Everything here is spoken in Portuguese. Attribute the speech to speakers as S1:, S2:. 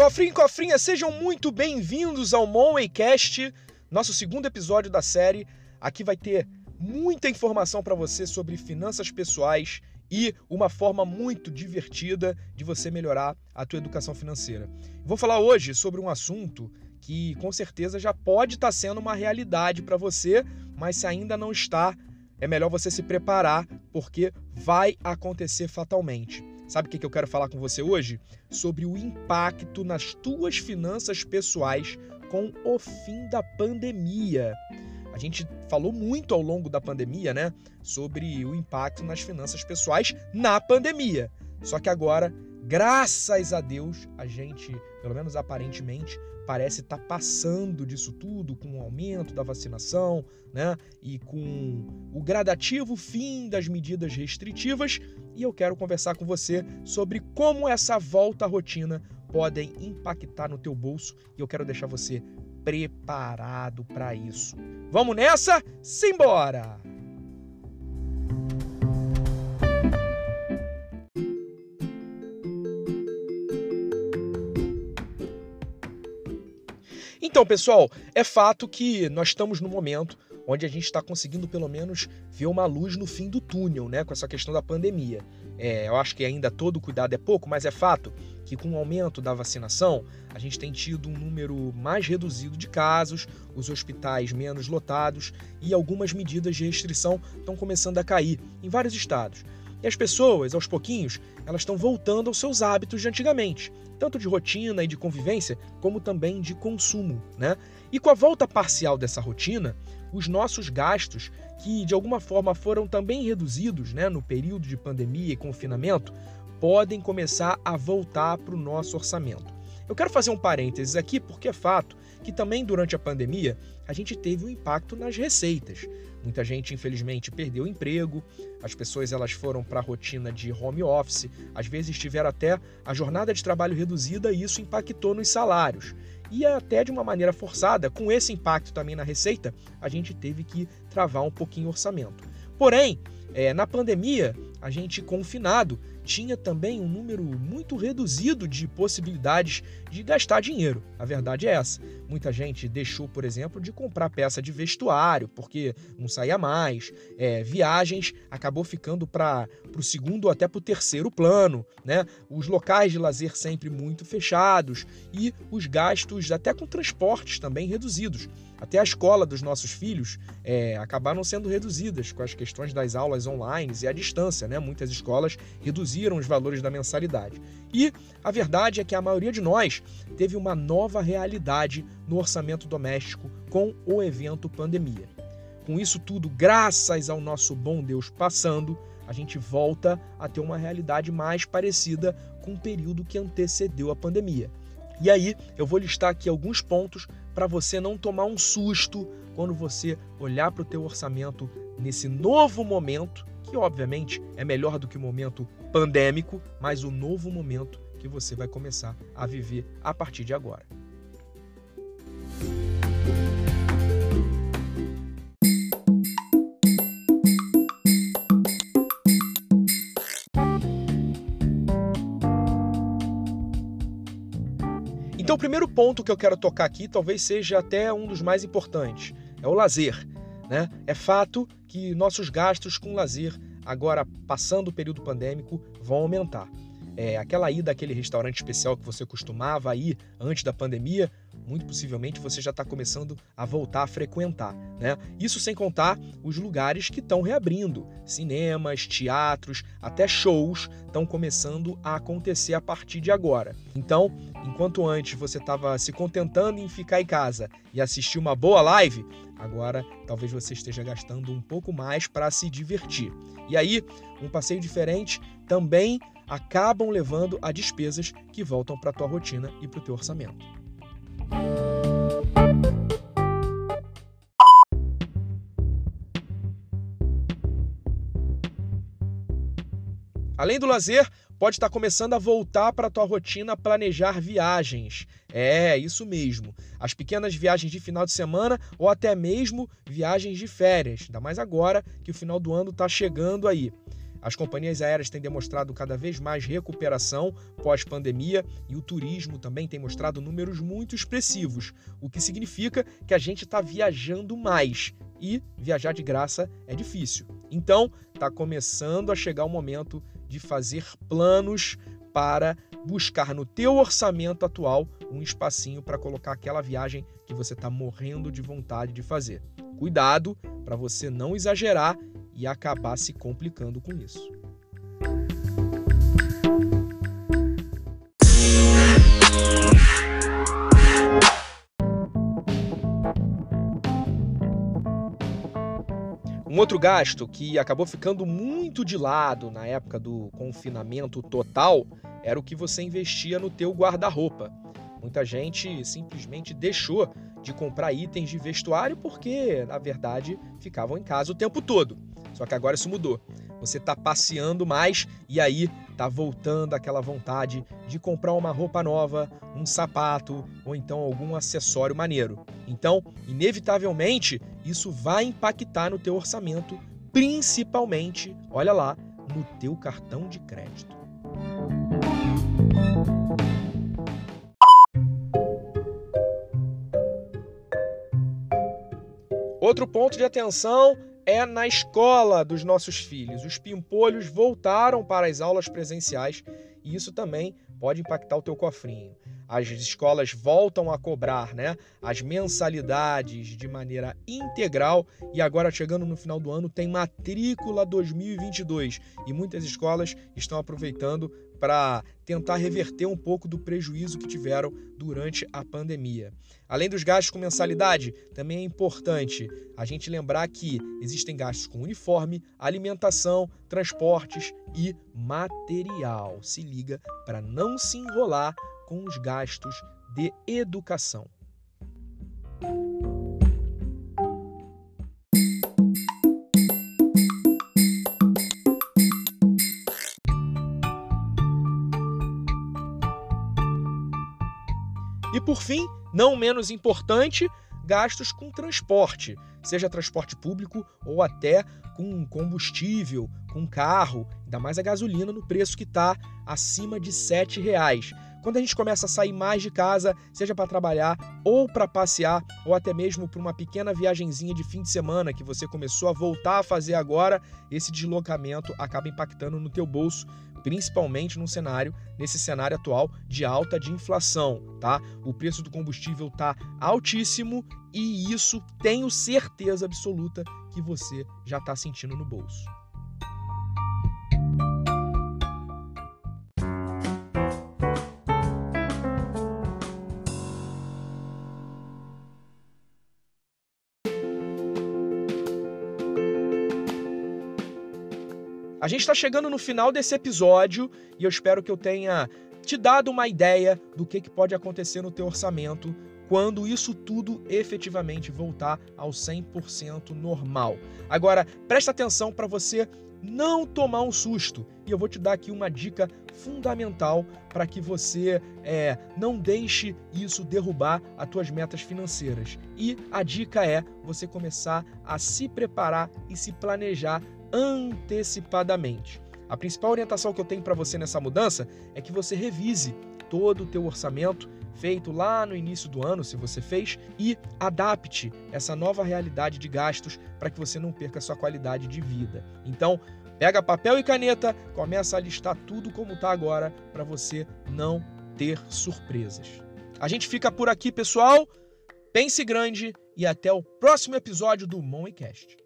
S1: Cofrinho e cofrinha, sejam muito bem-vindos ao Monwaycast, nosso segundo episódio da série. Aqui vai ter muita informação para você sobre finanças pessoais e uma forma muito divertida de você melhorar a tua educação financeira. Vou falar hoje sobre um assunto que com certeza já pode estar tá sendo uma realidade para você, mas se ainda não está, é melhor você se preparar porque vai acontecer fatalmente. Sabe o que eu quero falar com você hoje? Sobre o impacto nas tuas finanças pessoais com o fim da pandemia. A gente falou muito ao longo da pandemia, né? Sobre o impacto nas finanças pessoais na pandemia. Só que agora, graças a Deus, a gente, pelo menos aparentemente, parece estar tá passando disso tudo com o aumento da vacinação, né? E com o gradativo fim das medidas restritivas. E eu quero conversar com você sobre como essa volta à rotina podem impactar no teu bolso e eu quero deixar você preparado para isso. Vamos nessa? Simbora! Então, pessoal, é fato que nós estamos no momento onde a gente está conseguindo pelo menos ver uma luz no fim do túnel, né, com essa questão da pandemia. É, eu acho que ainda todo cuidado é pouco, mas é fato que com o aumento da vacinação, a gente tem tido um número mais reduzido de casos, os hospitais menos lotados e algumas medidas de restrição estão começando a cair em vários estados. E as pessoas, aos pouquinhos, elas estão voltando aos seus hábitos de antigamente, tanto de rotina e de convivência, como também de consumo, né? E com a volta parcial dessa rotina, os nossos gastos, que de alguma forma foram também reduzidos, né, no período de pandemia e confinamento, podem começar a voltar para o nosso orçamento. Eu quero fazer um parênteses aqui porque é fato que também durante a pandemia a gente teve um impacto nas receitas. Muita gente, infelizmente, perdeu o emprego, as pessoas elas foram para a rotina de home office, às vezes tiveram até a jornada de trabalho reduzida e isso impactou nos salários. E até de uma maneira forçada, com esse impacto também na receita, a gente teve que travar um pouquinho o orçamento. Porém, é, na pandemia, a gente confinado tinha também um número muito reduzido de possibilidades de gastar dinheiro. A verdade é essa. Muita gente deixou, por exemplo, de comprar peça de vestuário porque não saía mais. É, viagens acabou ficando para o segundo até para o terceiro plano. Né? Os locais de lazer sempre muito fechados e os gastos até com transportes também reduzidos. Até a escola dos nossos filhos é, acabaram sendo reduzidas com as questões das aulas online e à distância. Né? Muitas escolas reduziram os valores da mensalidade. E a verdade é que a maioria de nós teve uma nova realidade no orçamento doméstico com o evento pandemia. Com isso tudo, graças ao nosso bom Deus passando, a gente volta a ter uma realidade mais parecida com o período que antecedeu a pandemia. E aí eu vou listar aqui alguns pontos para você não tomar um susto quando você olhar para o teu orçamento nesse novo momento, que obviamente é melhor do que o momento pandêmico, mas o novo momento que você vai começar a viver a partir de agora. Então, o primeiro ponto que eu quero tocar aqui talvez seja até um dos mais importantes: é o lazer. Né? É fato que nossos gastos com lazer, agora passando o período pandêmico, vão aumentar. É, aquela ida àquele restaurante especial que você costumava ir antes da pandemia muito possivelmente você já está começando a voltar a frequentar. Né? Isso sem contar os lugares que estão reabrindo. Cinemas, teatros, até shows estão começando a acontecer a partir de agora. Então, enquanto antes você estava se contentando em ficar em casa e assistir uma boa live, agora talvez você esteja gastando um pouco mais para se divertir. E aí, um passeio diferente também acabam levando a despesas que voltam para a tua rotina e para o teu orçamento. Além do lazer, pode estar começando a voltar para a tua rotina planejar viagens. É, isso mesmo. As pequenas viagens de final de semana ou até mesmo viagens de férias. Ainda mais agora que o final do ano está chegando aí. As companhias aéreas têm demonstrado cada vez mais recuperação pós-pandemia e o turismo também tem mostrado números muito expressivos, o que significa que a gente está viajando mais e viajar de graça é difícil. Então, está começando a chegar o momento de fazer planos para buscar no teu orçamento atual um espacinho para colocar aquela viagem que você está morrendo de vontade de fazer. Cuidado para você não exagerar e acabar se complicando com isso. Um outro gasto que acabou ficando muito de lado na época do confinamento total era o que você investia no teu guarda-roupa. Muita gente simplesmente deixou de comprar itens de vestuário porque, na verdade, ficavam em casa o tempo todo. Só que agora isso mudou. Você está passeando mais e aí tá voltando aquela vontade de comprar uma roupa nova, um sapato ou então algum acessório maneiro. Então, inevitavelmente, isso vai impactar no teu orçamento, principalmente, olha lá, no teu cartão de crédito. Outro ponto de atenção é na escola dos nossos filhos. Os pimpolhos voltaram para as aulas presenciais e isso também pode impactar o teu cofrinho. As escolas voltam a cobrar, né, as mensalidades de maneira integral e agora chegando no final do ano tem matrícula 2022 e muitas escolas estão aproveitando para tentar reverter um pouco do prejuízo que tiveram durante a pandemia. Além dos gastos com mensalidade, também é importante a gente lembrar que existem gastos com uniforme, alimentação, transportes e material. Se liga para não se enrolar com os gastos de educação. E por fim, não menos importante, gastos com transporte, seja transporte público ou até com combustível, com carro, ainda mais a gasolina no preço que está acima de R$ reais. Quando a gente começa a sair mais de casa, seja para trabalhar ou para passear, ou até mesmo para uma pequena viagenzinha de fim de semana que você começou a voltar a fazer agora, esse deslocamento acaba impactando no teu bolso principalmente num cenário, nesse cenário atual de alta de inflação, tá? O preço do combustível tá altíssimo e isso tenho certeza absoluta que você já está sentindo no bolso. A gente está chegando no final desse episódio e eu espero que eu tenha te dado uma ideia do que, que pode acontecer no teu orçamento quando isso tudo efetivamente voltar ao 100% normal. Agora, presta atenção para você não tomar um susto. E eu vou te dar aqui uma dica fundamental para que você é, não deixe isso derrubar as tuas metas financeiras. E a dica é você começar a se preparar e se planejar antecipadamente. A principal orientação que eu tenho para você nessa mudança é que você revise todo o teu orçamento feito lá no início do ano, se você fez, e adapte essa nova realidade de gastos para que você não perca sua qualidade de vida. Então, pega papel e caneta, começa a listar tudo como está agora para você não ter surpresas. A gente fica por aqui, pessoal. Pense grande e até o próximo episódio do Moncast.